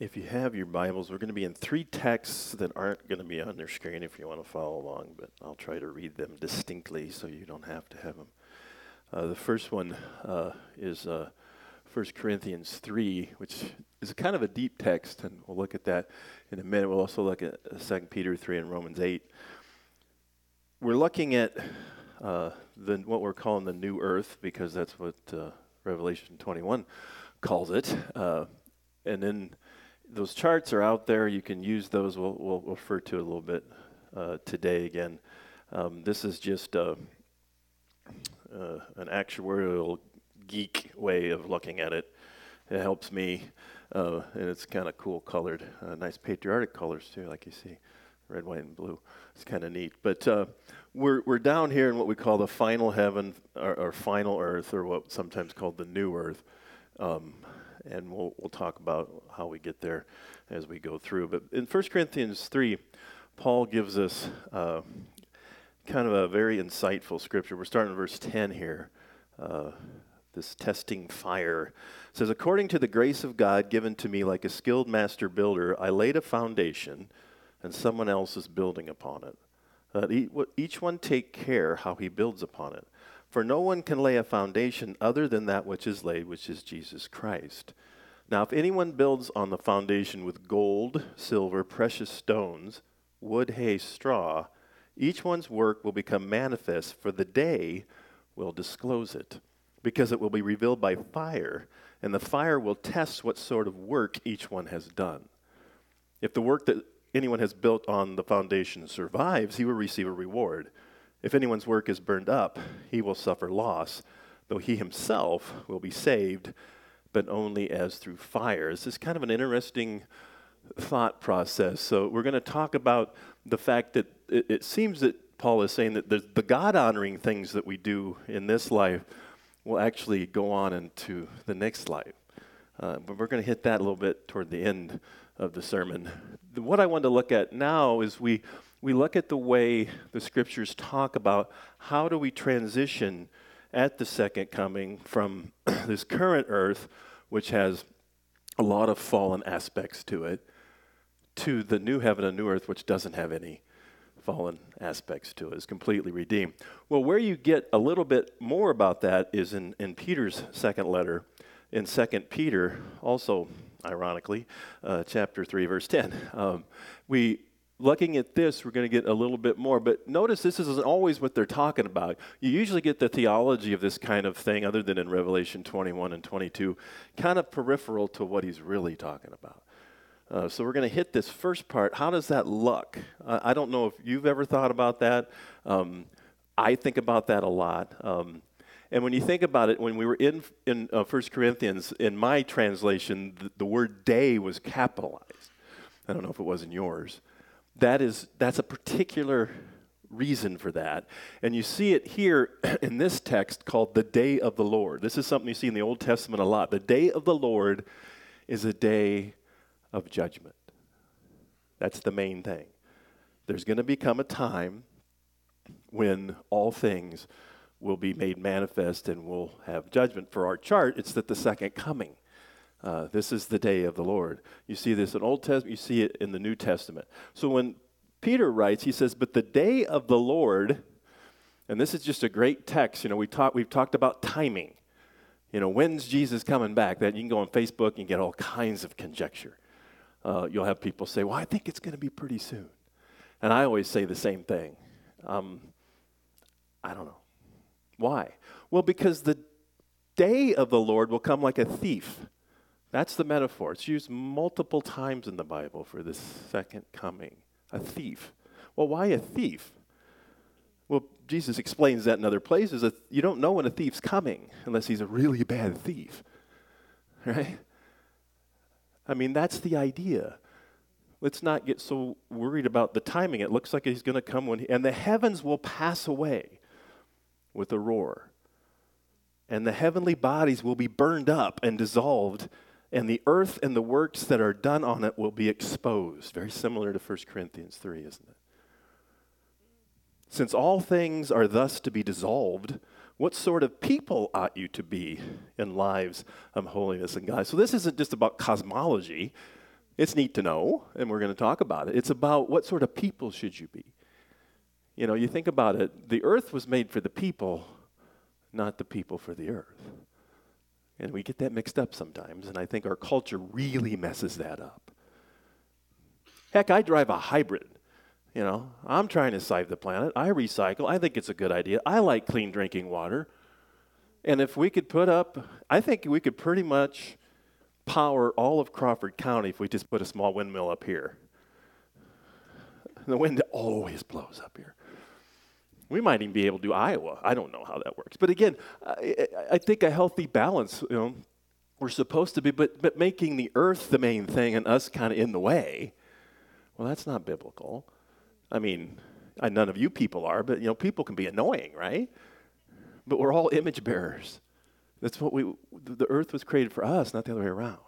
If you have your Bibles, we're going to be in three texts that aren't going to be on your screen if you want to follow along, but I'll try to read them distinctly so you don't have to have them. Uh, the first one uh, is uh, 1 Corinthians 3, which is kind of a deep text, and we'll look at that in a minute. We'll also look at 2 uh, Peter 3 and Romans 8. We're looking at uh, the, what we're calling the new earth, because that's what uh, Revelation 21 calls it. and then those charts are out there. You can use those. We'll, we'll refer to it a little bit uh, today again. Um, this is just uh, uh, an actuarial geek way of looking at it. It helps me, uh, and it's kind of cool colored. Uh, nice patriotic colors, too, like you see red, white, and blue. It's kind of neat. But we're, we're down here in what we call the final heaven or, or, final earth, or what sometimes called the new earth. Um, and we'll, we'll talk about how we get there as we go through. But in 1 Corinthians 3, Paul gives us uh, kind of a very insightful scripture. We're starting in verse 10 here. Uh, this testing fire it says, According to the grace of God given to me like a skilled master builder, I laid a foundation, and someone else is building upon it. Uh, each one take care how he builds upon it. For no one can lay a foundation other than that which is laid, which is Jesus Christ. Now, if anyone builds on the foundation with gold, silver, precious stones, wood, hay, straw, each one's work will become manifest, for the day will disclose it, because it will be revealed by fire, and the fire will test what sort of work each one has done. If the work that anyone has built on the foundation survives, he will receive a reward. If anyone's work is burned up, he will suffer loss, though he himself will be saved, but only as through fire. This is kind of an interesting thought process. So, we're going to talk about the fact that it, it seems that Paul is saying that the God honoring things that we do in this life will actually go on into the next life. Uh, but we're going to hit that a little bit toward the end of the sermon. What I want to look at now is we we look at the way the scriptures talk about how do we transition at the second coming from this current earth, which has a lot of fallen aspects to it, to the new heaven and new earth, which doesn't have any fallen aspects to it, is completely redeemed. Well, where you get a little bit more about that is in, in Peter's second letter, in Second Peter, also ironically, uh, chapter 3, verse 10. Um, we looking at this, we're going to get a little bit more. But notice this isn't always what they're talking about. You usually get the theology of this kind of thing, other than in Revelation 21 and 22, kind of peripheral to what he's really talking about. Uh, so we're going to hit this first part. How does that look? I, don't know if you've ever thought about that. Um, I think about that a lot. Um, and when you think about it, when we were in in uh, 1 Corinthians, in my translation, the, the word day was capitalized. I don't know if it was in yours that is that's a particular reason for that. And you see it here in this text called the day of the Lord. This is something you see in the Old Testament a lot. The day of the Lord is a day of judgment. That's the main thing. There's going to become a time when all things will be made manifest and we'll have judgment. For our chart, it's that the second coming uh, this is the day of the Lord. You see this in Old Testament, you see it in the New Testament. So when Peter writes, he says, But the day of the Lord, and this is just a great text. You know, we talk, we've talked about timing. You know, when's Jesus coming back? That you can go on Facebook and get all kinds of conjecture. Uh, you'll have people say, Well, I think it's going to be pretty soon. And I always say the same thing. Um, I don't know. Why? Well, because the day of the Lord will come like a thief. That's the metaphor. It's used multiple times in the Bible for this second coming. A thief. Well, why a thief? Well, Jesus explains that in other places. You don't know when a thief's coming unless he's a really bad thief. Right? I mean, that's the idea. Let's not get so worried about the timing. It looks like he's going to come when, he, and the heavens will pass away with a roar. And the heavenly bodies will be burned up and dissolved and the earth and the works that are done on it will be exposed. Very similar to 1 Corinthians 3, isn't it? Since all things are thus to be dissolved, what sort of people ought you to be in lives of holiness and God? So this isn't just about cosmology. It's neat to know, and we're going to talk about it. It's about what sort of people should you be. You know, you think about it, the earth was made for the people, not the people for the earth. And we get that mixed up sometimes, and I think our culture really messes that up. Heck, I drive a hybrid. You know, I'm trying to save the planet. I recycle. I think it's a good idea. I like clean drinking water. And if we could put up, I think we could pretty much power all of Crawford County if we just put a small windmill up here. The wind always blows up here. We might even be able to do Iowa. I don't know how that works. But again, I, I think a healthy balance, you know, we're supposed to be, but, but making the earth the main thing and us kind of in the way, well, that's not biblical. I mean, I, none of you people are, but you know, people can be annoying, right? But we're all image bearers. That's what we. The earth was created for us, not the other way around.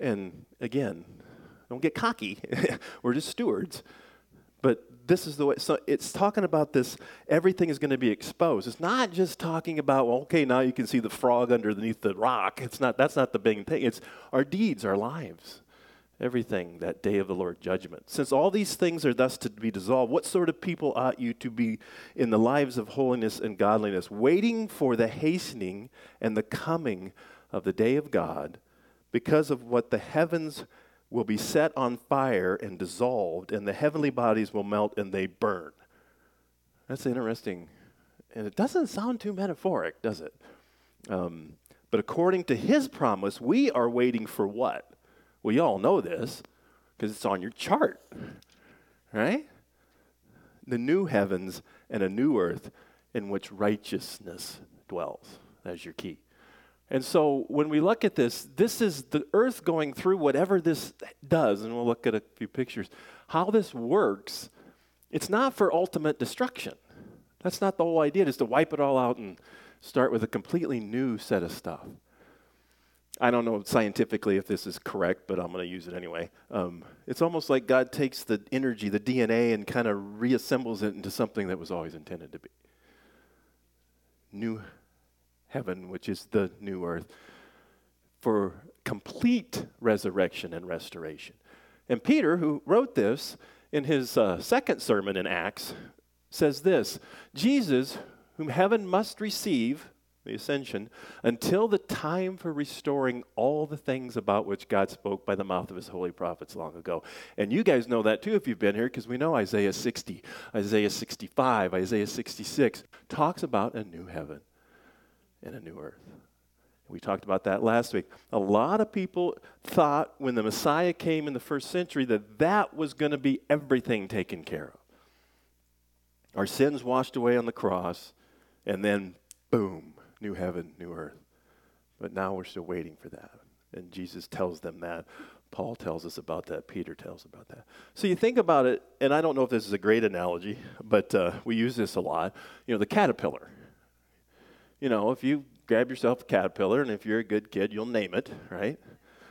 And again, don't get cocky. we're just stewards. This is the way. So it's talking about this. Everything is going to be exposed. It's not just talking about well, okay, now you can see the frog underneath the rock. It's not. That's not the big thing. It's our deeds, our lives everything that day of the Lord judgment. Since all these things are thus to be dissolved, what sort of people ought you to be in the lives of holiness and godliness, waiting for the hastening and the coming of the day of God, because of what the heavens will be set on fire and dissolved, and the heavenly bodies will melt and they burn. That's interesting. And it doesn't sound too metaphoric, does it? Um, but according to his promise, we are waiting for what? You all know this because it's on your chart, right? The new heavens and a new earth in which righteousness dwells. That's your key. And so when we look at this, this is the earth going through whatever this does, and we'll look at a few pictures. How this works, it's not for ultimate destruction. That's not the whole idea, is to wipe it all out and start with a completely new set of stuff. I don't know scientifically if this is correct, but I'm going to use it anyway. Um, it's almost like God takes the energy, the DNA, and kind of reassembles it into something that was always intended to be. New heaven, which is the new earth, for complete resurrection and restoration. And Peter, who wrote this in his uh, second sermon in Acts, says this Jesus, whom heaven must receive, the ascension, until the time for restoring all the things about which God spoke by the mouth of his holy prophets long ago. And you guys know that too if you've been here, because we know Isaiah 60, Isaiah 65, Isaiah 66 talks about a new heaven and a new earth. We talked about that last week. A lot of people thought when the Messiah came in the first century that that was going to be everything taken care of. Our sins washed away on the cross, and then boom, new heaven, new earth. But now we're still waiting for that. And Jesus tells them that. Paul tells us about that. Peter tells about that. So you think about it, and I don't know if this is a great analogy, but uh, we use this a lot. You know, the caterpillar. You know, if you grab yourself a caterpillar, and if you're a good kid, you'll name it, right?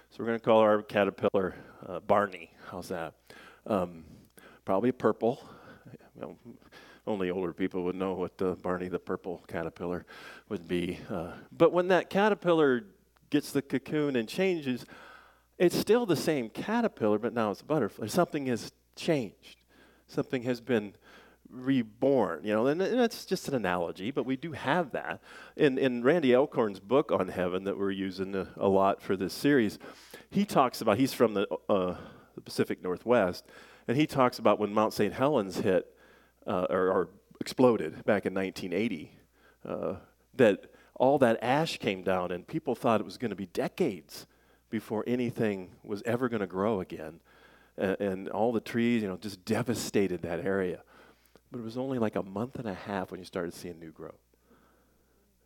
So we're going to call our caterpillar uh, Barney. How's that? Um, probably purple. Only older people would know what the Barney the purple caterpillar would be. Uh, but when that caterpillar gets the cocoon and changes, it's still the same caterpillar, but now it's a butterfly. Something has changed. Something has been reborn, you know, and, and that's just an analogy, but we do have that. In, in Randy Alcorn's book on heaven that we're using a, a lot for this series, he talks about, he's from the, uh, the Pacific Northwest, and he talks about when Mount St. Helens hit, uh, or, or, exploded back in 1980, uh, that all that ash came down, and people thought it was going to be decades before anything was ever going to grow again. And, and all the trees, you know, just devastated that area. But it was only like a month and a half when you started seeing new growth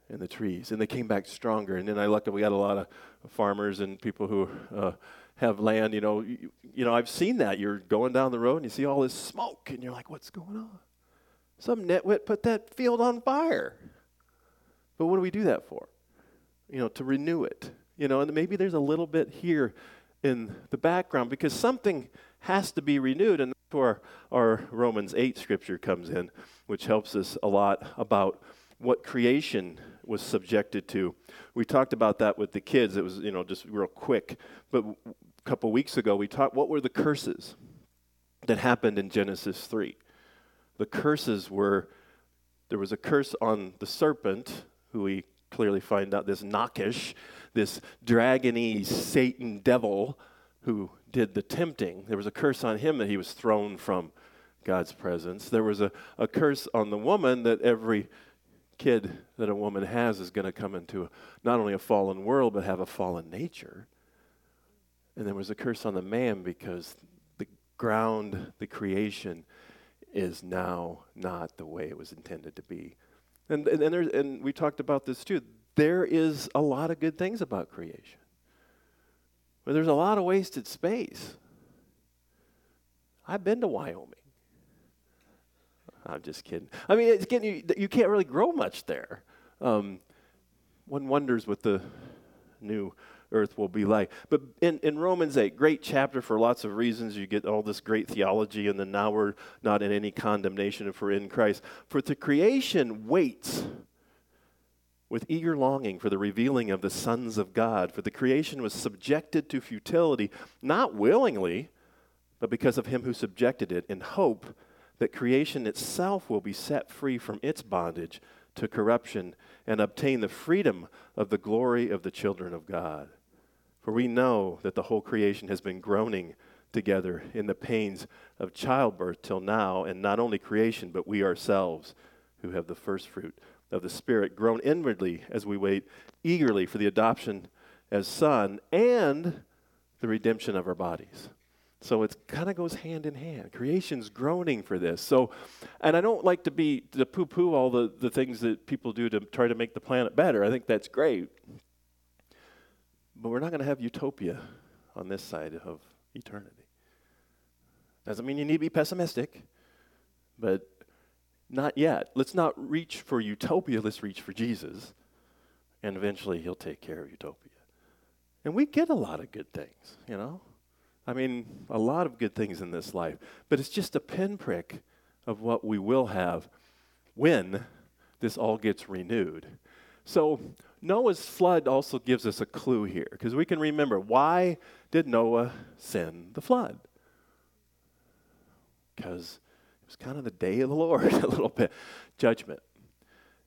in the trees, and they came back stronger. And then I looked, we got a lot of farmers and people who uh, have land. You know, you, you, know, I've seen that. You're going down the road and you see all this smoke, and you're like, "What's going on?" Some netwit put that field on fire. But what do we do that for? You know, to renew it. You know, and maybe there's a little bit here in the background because something has to be renewed. And where our Romans 8 scripture comes in, which helps us a lot about what creation was subjected to. We talked about that with the kids. It was, you know, just real quick. But a couple weeks ago, we talked what were the curses that happened in Genesis 3. The curses were there was a curse on the serpent, who we clearly find out this Nakish, this dragony Satan devil who did the tempting. There was a curse on him that he was thrown from God's presence. There was a, a curse on the woman that every kid that a woman has is going to come into a, not only a fallen world, but have a fallen nature. And there was a curse on the man because the ground, the creation, is now not the way it was intended to be. And, and, and, and we talked about this too. There is a lot of good things about creation, but there's a lot of wasted space. I've been to Wyoming. I'm just kidding. I mean, it's getting you, you can't really grow much there. Um, one wonders what the new earth will be like. But in, in Romans 8, great chapter for lots of reasons. You get all this great theology, and then now we're not in any condemnation if we're in Christ. For the creation waits with eager longing for the revealing of the sons of God. For the creation was subjected to futility, not willingly, but because of him who subjected it, in hope that creation itself will be set free from its bondage to corruption and obtain the freedom of the glory of the children of God. For we know that the whole creation has been groaning together in the pains of childbirth till now, and not only creation, but we ourselves who have the first fruit of the Spirit grown inwardly as we wait eagerly for the adoption as son and the redemption of our bodies. So it kind of goes hand in hand. Creation's groaning for this. So, and I don't like to be to poo-poo all the, the things that people do to try to make the planet better. I think that's great. But we're not going to have utopia on this side of eternity. Doesn't mean you need to be pessimistic, but not yet. Let's not reach for utopia, let's reach for Jesus. And eventually he'll take care of utopia. And we get a lot of good things, you know? I mean, a lot of good things in this life, but it's just a pinprick of what we will have when this all gets renewed. So, Noah's flood also gives us a clue here because we can remember why did Noah send the flood? Because it was kind of the day of the Lord, a little bit, judgment.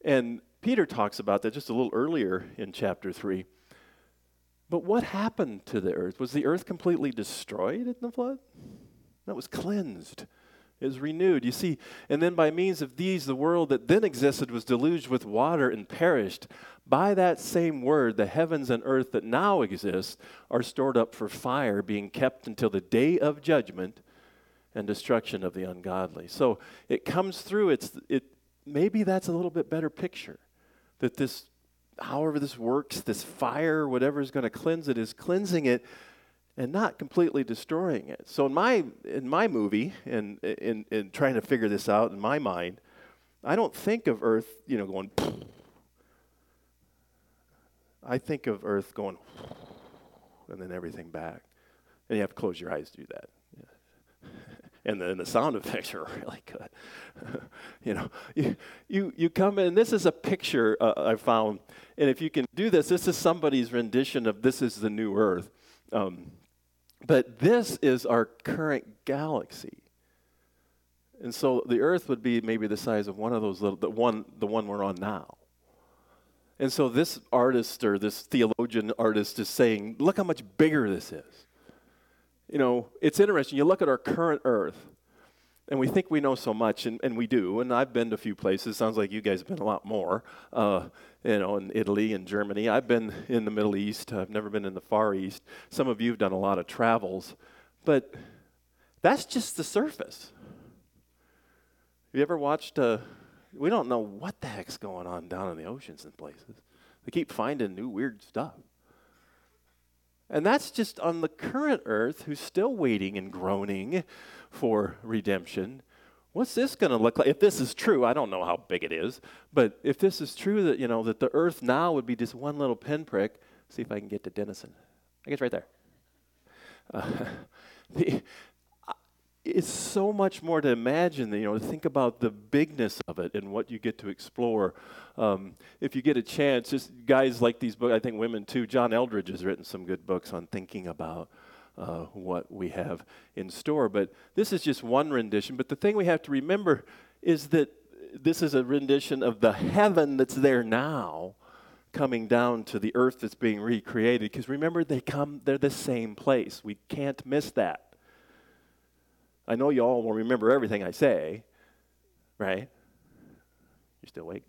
And Peter talks about that just a little earlier in chapter 3. But what happened to the earth? Was the earth completely destroyed in the flood? That was cleansed. It was renewed. You see, and then by means of these, the world that then existed was deluged with water and perished. By that same word, the heavens and earth that now exist are stored up for fire, being kept until the day of judgment and destruction of the ungodly. So it comes through. It's it. Maybe that's a little bit better picture that this however this works, this fire, whatever is going to cleanse it, is cleansing it and not completely destroying it. So in my in my movie, and in, in, in trying to figure this out in my mind, I don't think of Earth, you know, going. I think of Earth going, and then everything back, and you have to close your eyes to do that and the, and the sound effects are really good. you know, you, you, you come in, this is a picture uh, I found, and if you can do this, this is somebody's rendition of This is the New Earth. Um, but this is our current galaxy. And so the Earth would be maybe the size of one of those little, the one, the one we're on now. And so this artist or this theologian artist is saying, look how much bigger this is you know, it's interesting. You look at our current earth, and we think we know so much, and, and we do. And I've been to a few places. Sounds like you guys have been a lot more. Uh, you know, in Italy and Germany. I've been in the Middle East. I've never been in the Far East. Some of you have done a lot of travels, but that's just the surface. Have you ever watched? Uh, we don't know what the heck's going on down in the oceans and places. They keep finding new weird stuff. And that's just on the current earth who's still waiting and groaning for redemption. What's this going to look like? If this is true, I don't know how big it is, but if this is true that, you know, that the earth now would be just one little pinprick, see if I can get to Denison. I guess right there. Uh, the, it's so much more to imagine, you know, to think about the bigness of it and what you get to explore. Um, if you get a chance, just guys like these books, I think women too. John Eldredge has written some good books on thinking about uh, what we have in store. But this is just one rendition. But the thing we have to remember is that this is a rendition of the heaven that's there now coming down to the earth that's being recreated because remember they come they're the same place we can't miss that i know you all will remember everything i say right? You're still awake.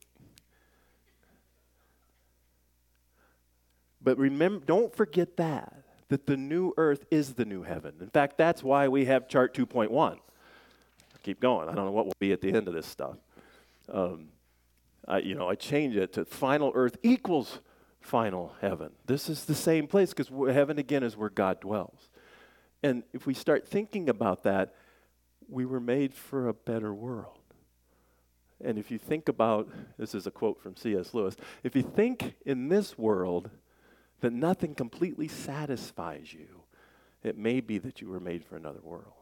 But remember don't forget that that the new earth is the new heaven. In fact that's why we have chart 2.1 keep going. I don't know what will be at the end of this stuff. Um, I, you know, I change it to final earth equals final heaven. This is the same place because heaven again is where God dwells. And if we start thinking about that, we were made for a better world. And if you think about this is a quote from C.S. Lewis if you think in this world that nothing completely satisfies you, it may be that you were made for another world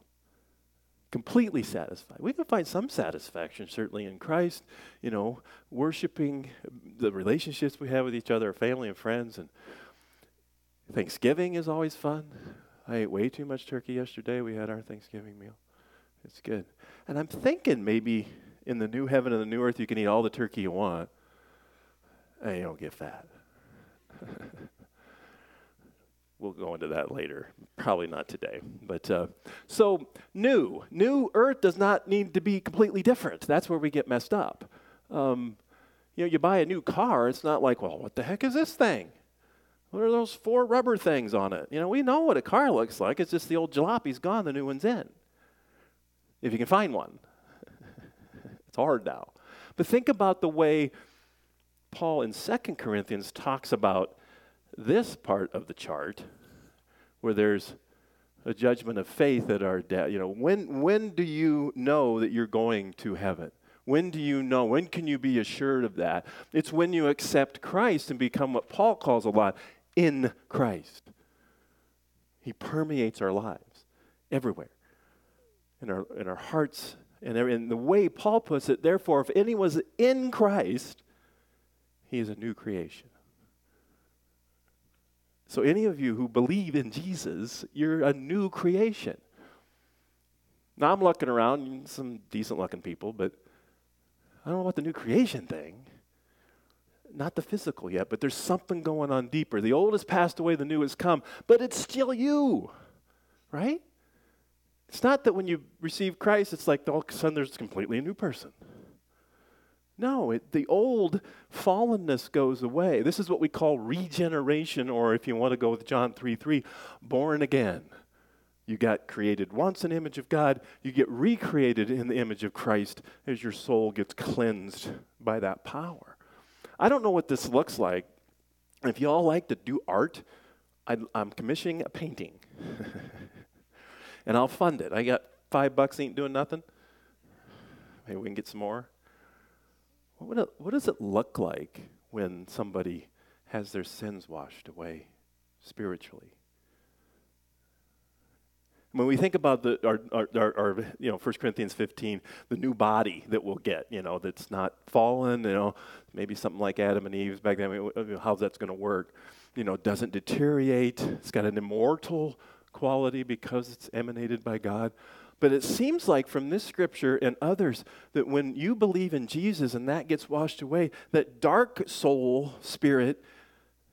completely satisfied. We can find some satisfaction, certainly, in Christ, you know, worshiping the relationships we have with each other, family and friends. And Thanksgiving is always fun. I ate way too much turkey yesterday. We had our Thanksgiving meal. It's good. And I'm thinking maybe in the new heaven and the new earth, you can eat all the turkey you want, and you don't get fat. we'll go into that later. Probably not today. But uh, so new, new Earth does not need to be completely different. That's where we get messed up. Um, you know, you buy a new car. It's not like, well, what the heck is this thing? What are those four rubber things on it? You know, we know what a car looks like. It's just the old jalopy's gone, the new one's in. If you can find one. it's hard now. But think about the way Paul in Second Corinthians talks about this part of the chart where there's a judgment of faith at our death. You know, when, when do you know that you're going to heaven? When do you know? When can you be assured of that? It's when you accept Christ and become what Paul calls a lot in Christ. He permeates our lives everywhere, in our, in our hearts. And in the way Paul puts it, therefore, if anyone's in Christ, he is a new creation. So, any of you who believe in Jesus, you're a new creation. Now, I'm looking around, some decent looking people, but I don't know about the new creation thing. Not the physical yet, but there's something going on deeper. The old has passed away, the new has come, but it's still you, right? It's not that when you receive Christ, it's like all of a sudden there's completely a new person. No, it, the old fallenness goes away. This is what we call regeneration, or if you want to go with John 3 3, born again. You got created once in the image of God, you get recreated in the image of Christ as your soul gets cleansed by that power. I don't know what this looks like. If you all like to do art, I, am commissioning a painting. and I'll fund it. I got five bucks, ain't doing nothing. Maybe we can get some more. What, it, what does it look like when somebody has their sins washed away spiritually? When we think about the, our, our, our, our, you know, 1 Corinthians 15, the new body that we'll get, you know, that's not fallen, you know, maybe something like Adam and Eve's back then, how's that's going to work? You know, doesn't deteriorate. It's got an immortal quality because it's emanated by God. But it seems like from this scripture and others that when you believe in Jesus and that gets washed away, that dark soul spirit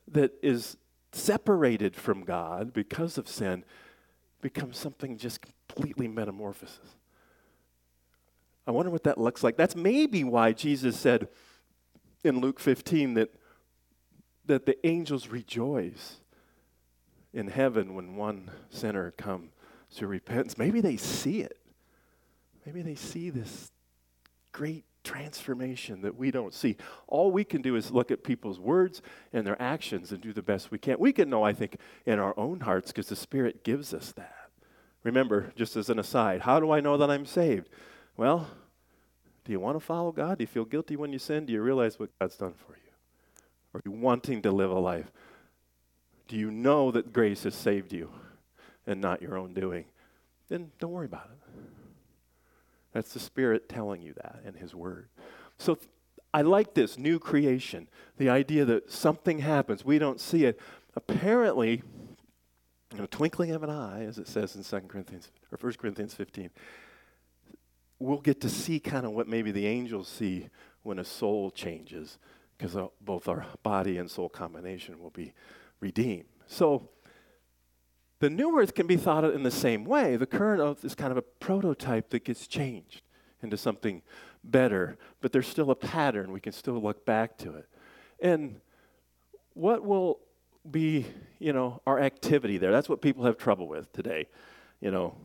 that is separated from God because of sin becomes something just completely metamorphosis. I wonder what that looks like. That's maybe why Jesus said in Luke 15 that, that the angels rejoice in heaven when one sinner comes to repentance. Maybe they see it. Maybe they see this great transformation that we don't see. All we can do is look at people's words and their actions and do the best we can. We can know, I think, in our own hearts because the Spirit gives us that. Remember, just as an aside, how do I know that I'm saved? Well, do you want to follow God? Do you feel guilty when you sin? Do you realize what God's done for you? Are you wanting to live a life? Do you know that grace has saved you? and not your own doing, then don't worry about it. That's the Spirit telling you that in His Word. So th- I like this new creation, the idea that something happens, we don't see it. Apparently, in a twinkling of an eye, as it says in 2 Corinthians or 1 Corinthians 15, we'll get to see kind of what maybe the angels see when a soul changes, because uh, both our body and soul combination will be redeemed. So the new earth can be thought of in the same way. The current earth is kind of a prototype that gets changed into something better, but there's still a pattern. We can still look back to it. And what will be, you know, our activity there? That's what people have trouble with today. You know,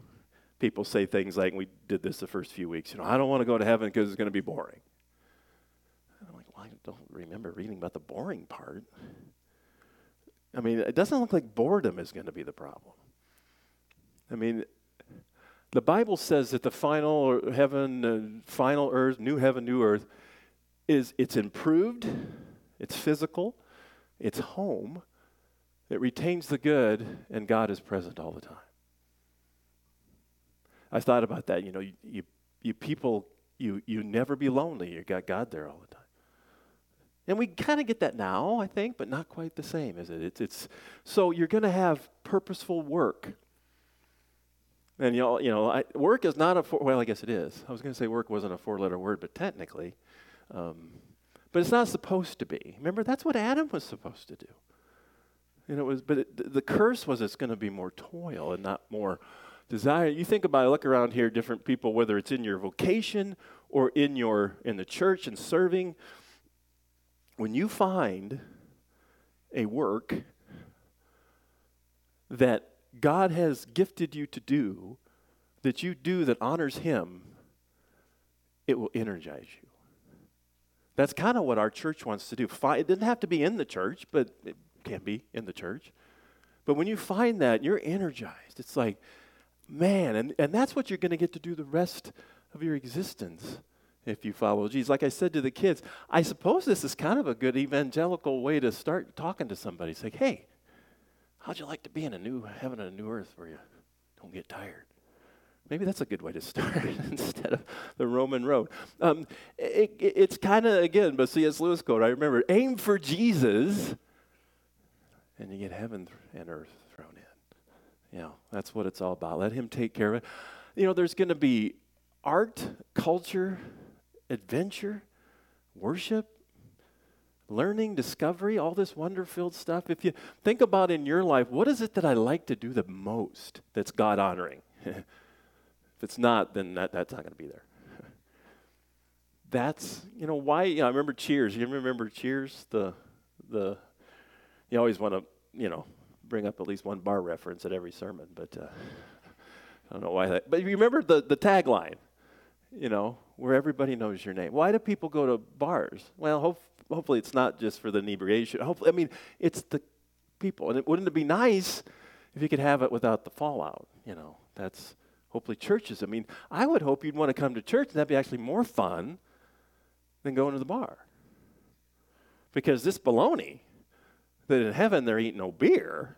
people say things like, we did this the first few weeks, you know, I don't want to go to heaven because it's going to be boring. And I'm like, well, I don't remember reading about the boring part. I mean, it doesn't look like boredom is going to be the problem. I mean, the Bible says that the final heaven, uh, final earth, new heaven, new earth, is it's improved, it's physical, it's home, it retains the good, and God is present all the time. I thought about that. You know, you, you, you people, you, you never be lonely. You got God there all the time. And we kind of get that now, I think, but not quite the same, is it? It's, it's so you're going to have purposeful work. And you know, you know, I, work is not a four, well, I guess it is. I was going to say work wasn't a four-letter word, but technically, um, but it's not supposed to be. Remember, that's what Adam was supposed to do. And it was, but it, the curse was it's going to be more toil and not more desire. You think about it, look around here, different people, whether it's in your vocation or in your in the church and serving. When you find a work that God has gifted you to do, that you do that honors Him, it will energize you. That's kind of what our church wants to do. It doesn't have to be in the church, but it can be in the church. But when you find that, you're energized. It's like, man, and, and that's what you're going to get to do the rest of your existence if you follow Jesus. Like I said to the kids, I suppose this is kind of a good evangelical way to start talking to somebody. Say, like, hey, how'd you like to be in a new heaven and a new earth where you don't get tired? Maybe that's a good way to start instead of the Roman road. Um, it, it, it's kind of, again, but C.S. Lewis quote, I remember, aim for Jesus, and you get heaven and earth thrown in. you know, that's what it's all about. Let Him take care of it. You know, there's going to be art, culture, adventure, worship, learning, discovery, all this wonder filled stuff. If you think about in your life, what is it that I like to do the most that's God honoring? if it's not, then that, that's not going to be there. that's, you know, why, you know, I remember Cheers. You remember Cheers? The, the, you always want to, you know, bring up at least one bar reference at every sermon, but uh, I don't know why that. But you remember the, the tagline, you know, where everybody knows your name. Why do people go to bars? Well, hope, hopefully it's not just for the inebriation. Hopefully, I mean, it's the people. And it, wouldn't it be nice if you could have it without the fallout? You know, that's hopefully churches. I mean, I would hope you'd want to come to church, and that'd be actually more fun than going to the bar. Because this baloney that in heaven they're eating no beer.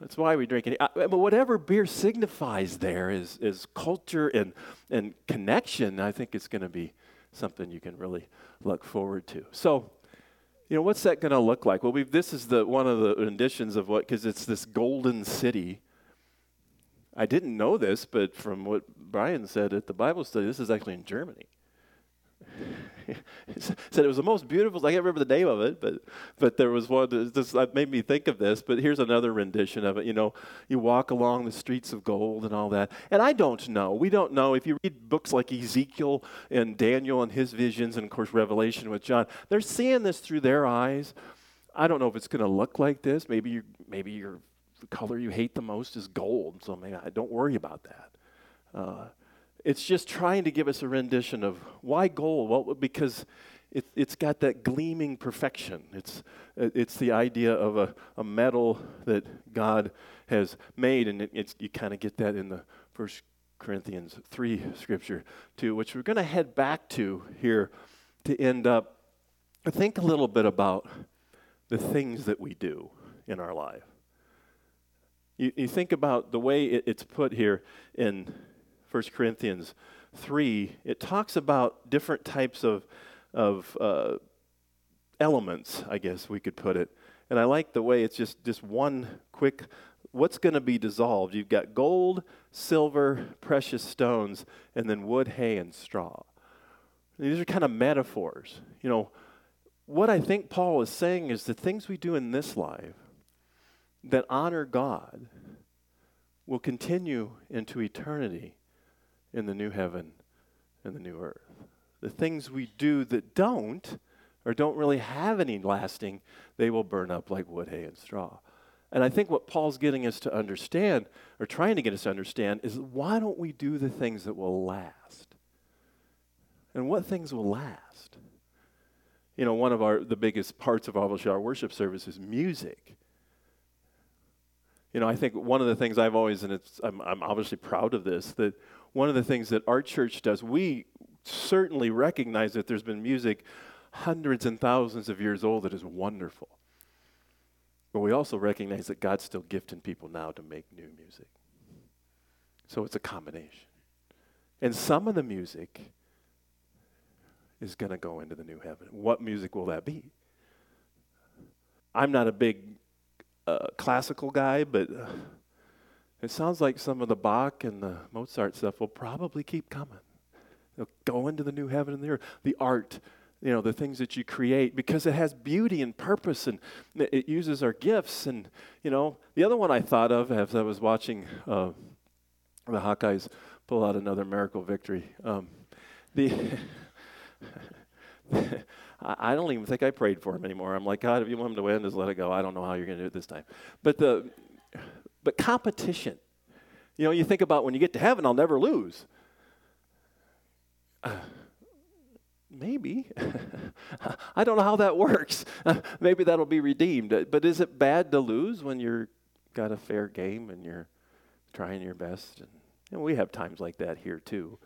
That's why we drink it. Uh, but whatever beer signifies there is, is culture and, and connection. I think it's going to be something you can really look forward to. So, you know, what's that going to look like? Well, this is the one of the renditions of what, because it's this golden city. I didn't know this, but from what Brian said at the Bible study, this is actually in Germany. said it was the most beautiful. I can't remember the name of it, but but there was one that just that made me think of this. But here's another rendition of it. You know, you walk along the streets of gold and all that. And I don't know. We don't know if you read books like Ezekiel and Daniel and his visions, and of course Revelation with John. They're seeing this through their eyes. I don't know if it's going to look like this. Maybe you maybe your color you hate the most is gold. So maybe I don't worry about that. Uh, it's just trying to give us a rendition of why gold? Well, because it, has got that gleaming perfection. It's, it's the idea of a, a metal that God has made, and it, you kind of get that in the First Corinthians 3 scripture too, which we're going to head back to here to end up. Think a little bit about the things that we do in our life. You, you think about the way it, it's put here in 1 Corinthians 3, it talks about different types of, of uh, elements, I guess we could put it. And I like the way it's just, just one quick what's going to be dissolved? You've got gold, silver, precious stones, and then wood, hay, and straw. These are kind of metaphors. You know, what I think Paul is saying is the things we do in this life that honor God will continue into eternity in the new heaven and the new earth. The things we do that don't, or don't really have any lasting, they will burn up like wood, hay, and straw. And I think what Paul's getting us to understand, or trying to get us to understand, is why don't we do the things that will last? And what things will last? You know, one of our the biggest parts of obviously our worship service is music. You know, I think one of the things I've always, and it's, I'm, I'm obviously proud of this, that one of the things that our church does, we certainly recognize that there's been music hundreds and thousands of years old that is wonderful. But we also recognize that God's still gifting people now to make new music. So it's a combination. And some of the music is going to go into the new heaven. What music will that be? I'm not a big uh, classical guy, but uh, it sounds like some of the Bach and the Mozart stuff will probably keep coming. They'll go into the new heaven and the earth. The art you know the things that you create because it has beauty and purpose and it uses our gifts and you know the other one i thought of as i was watching uh, the hawkeyes pull out another miracle victory um, the I don't even think I prayed for him anymore. I'm like, God, if you want him to win, just let it go. I don't know how you're going to do it this time. But the, but competition. You know, you think about when you get to heaven, I'll never lose. Uh, Maybe. I don't know how that works. Maybe that'll be redeemed. Uh, but is it bad to lose when you're got a fair game and you're trying your best? And we have times like that here too.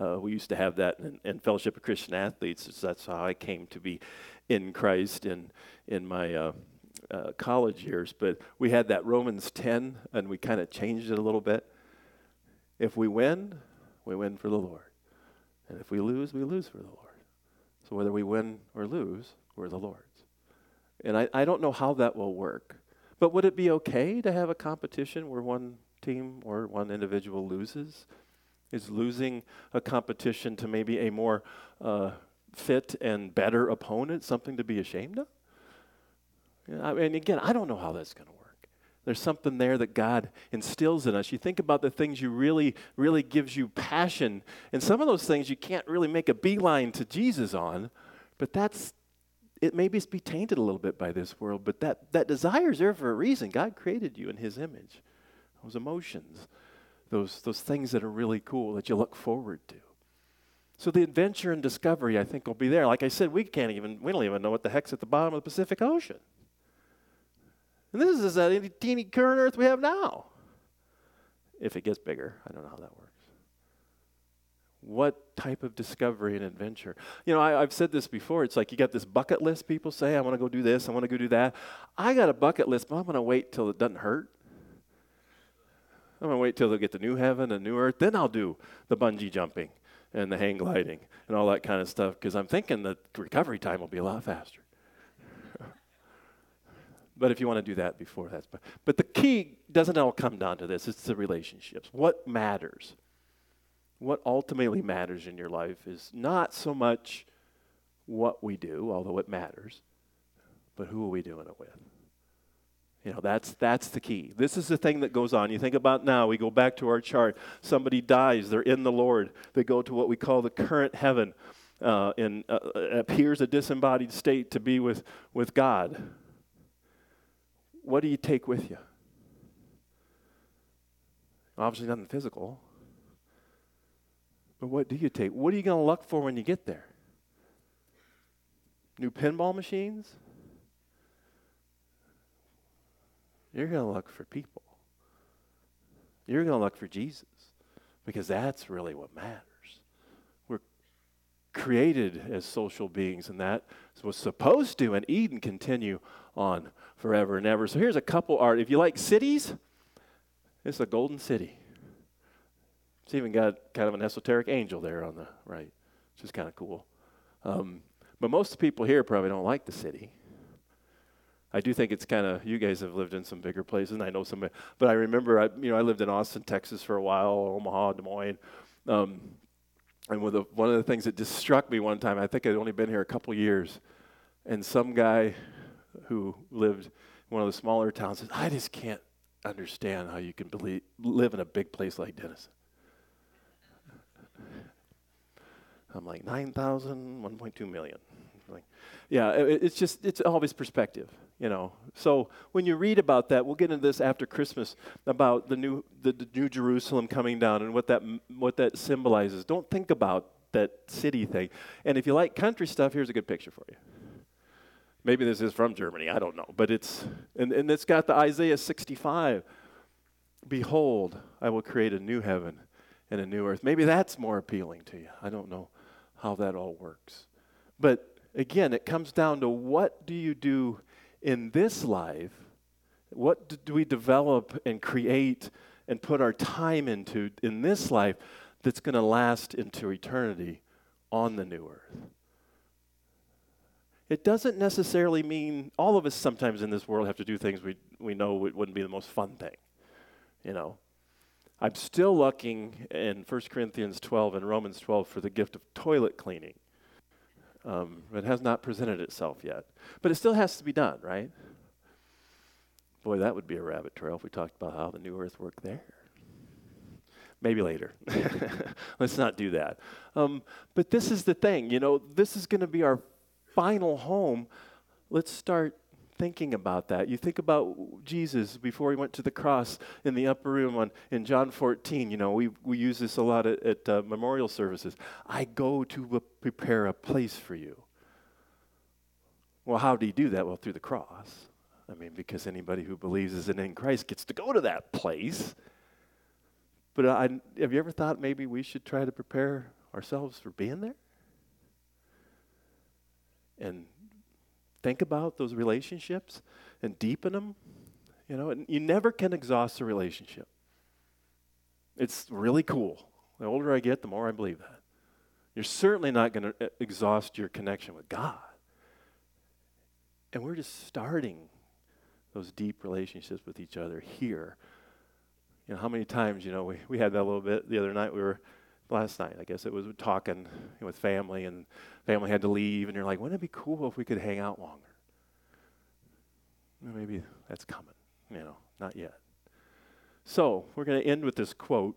Uh, we used to have that in, in, Fellowship of Christian Athletes. That's how I came to be in Christ in in my uh, uh, college years. But we had that Romans 10, and we kind of changed it a little bit. If we win, we win for the Lord, and if we lose, we lose for the Lord. So whether we win or lose, we're the Lord's. And I, I don't know how that will work. But would it be okay to have a competition where one team or one individual loses? Is losing a competition to maybe a more uh, fit and better opponent something to be ashamed of? Mean, again, I don't know how that's going to work. There's something there that God instills in us. You think about the things you really, really gives you passion. And some of those things you can't really make a beeline to Jesus on, but that's it maybe be tainted a little bit by this world, but that, that desire is there for a reason. God created you in his image. Those emotions, those, those things that are really cool that you look forward to. So the adventure and discovery, I think, will be there. Like I said, we can't even, we don't even know what the heck's at the bottom of the Pacific Ocean. And this is a teeny current Earth we have now. If it gets bigger, I don't know how that works. What type of discovery and adventure? You know, I, have said this before. It's like you got this bucket list. People say, I want to go do this, I want to go do that. I got a bucket list, but I'm going to wait till it doesn't hurt. I'm going to wait till they get to new heaven and new earth. Then I'll do the bungee jumping and the hang gliding and all that kind of stuff because I'm thinking the recovery time will be a lot faster. But if you want to do that before, that's but, the key doesn't all come down to this. It's the relationships. What matters? What ultimately matters in your life is not so much what we do, although it matters, but who are we doing it with? You know, that's, that's the key. This is the thing that goes on. You think about now, we go back to our chart. Somebody dies, they're in the Lord. They go to what we call the current heaven, uh, and uh, appears a disembodied state to be with, with God what do you take with you? Obviously, nothing physical. But what do you take? What are you going to look for when you get there? New pinball machines? You're going to look for people. You're going to look for Jesus because that's really what matters. We're created as social beings, and that was supposed to in Eden continue on forever and ever. So here's a couple art. If you like cities, it's a golden city. It's even got kind of an esoteric angel there on the right, which is kind of cool. Um, but most people here probably don't like the city. I do think it's kind of you guys have lived in some bigger places, and I know some. But I remember, I, you know, I lived in Austin, Texas for a while, Omaha, Des Moines, um, and one of, the, one of the things that just struck me one time, I think I'd only been here a couple years, and some guy who lived in one of the smaller towns said, "I just can't understand how you can believe, live in a big place like Denison." I'm like 9,000, 1.2 million. Like, yeah, it, it's just it's always perspective you know. So when you read about that, we'll get into this after Christmas about the new the, the new Jerusalem coming down and what that what that symbolizes. Don't think about that city thing. And if you like country stuff, here's a good picture for you. Maybe this is from Germany, I don't know, but it's and, and it's got the Isaiah 65. Behold, I will create a new heaven and a new earth. Maybe that's more appealing to you. I don't know how that all works. But again, it comes down to what do you do in this life, what do we develop and create and put our time into in this life that's going to last into eternity on the new earth? It doesn't necessarily mean all of us sometimes in this world have to do things we, we know it wouldn't be the most fun thing. You know, I'm still looking in 1 Corinthians 12 and Romans 12 for the gift of toilet cleaning. Um, it has not presented itself yet. But it still has to be done, right? Boy, that would be a rabbit trail if we talked about how the new earth worked there. Maybe later. Let's not do that. Um, but this is the thing, you know, this is going to be our final home. Let's start thinking about that. You think about Jesus before he went to the cross in the upper room on, in John 14. You know, we, we use this a lot at, at uh, memorial services. I go to prepare a place for you. Well, how do you do that? Well, through the cross. I mean, because anybody who believes is in Christ gets to go to that place. But I, have you ever thought maybe we should try to prepare ourselves for being there? And think about those relationships and deepen them. You know, and you never can exhaust a relationship. It's really cool. The older I get, the more I believe that. You're certainly not going to uh, exhaust your connection with God. And we're just starting those deep relationships with each other here. You know, how many times, you know, we, we had that a little bit the other night. We were, last night, I guess it was talking with family, and family had to leave, and you're like, wouldn't it be cool if we could hang out longer? Maybe that's coming, you know, not yet. So, we're going to end with this quote.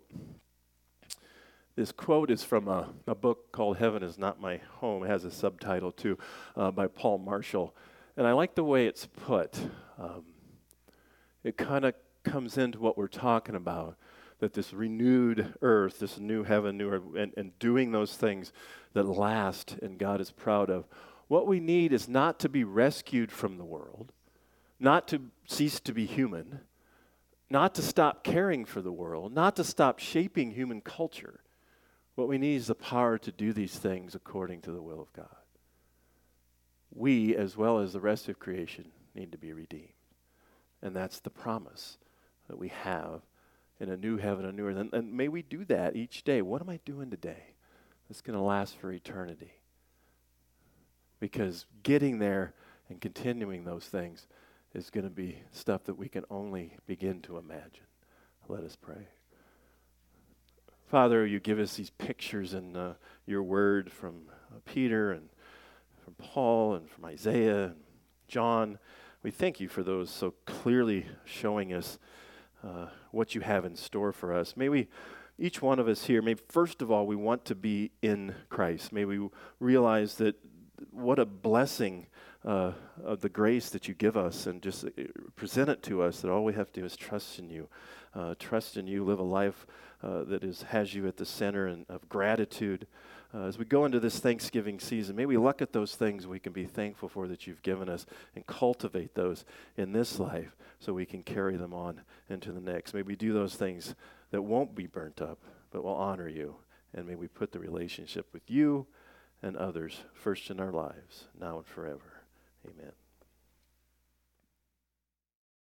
This quote is from a, a, book called Heaven is Not My Home. It has a subtitle too uh, by Paul Marshall. And I like the way it's put. Um, it kind of comes into what we're talking about that this renewed earth, this new heaven, new earth, and, and doing those things that last and God is proud of. What we need is not to be rescued from the world, not to cease to be human, not to stop caring for the world, not to stop shaping human culture. What we need is the power to do these things according to the will of God we, as well as the rest of creation, need to be redeemed. And that's the promise that we have in a new heaven, a new earth. And, and may we do that each day. What am I doing today that's going to last for eternity? Because getting there and continuing those things is going to be stuff that we can only begin to imagine. Let us pray. Father, you give us these pictures in uh, your word from uh, Peter and from Paul and from Isaiah and John. We thank you for those so clearly showing us uh, what you have in store for us. May we, each one of us here, may first of all, we want to be in Christ. May we realize that what a blessing uh, of the grace that you give us and just uh, present it to us that all we have to do is trust in you. Uh, trust in you, live a life uh, that is, has you at the center and of gratitude uh, as we go into this Thanksgiving season, may we look at those things we can be thankful for that you've given us and cultivate those in this life so we can carry them on into the next. May we do those things that won't be burnt up, but will honor you. And may we put the relationship with you and others first in our lives, now and forever. Amen.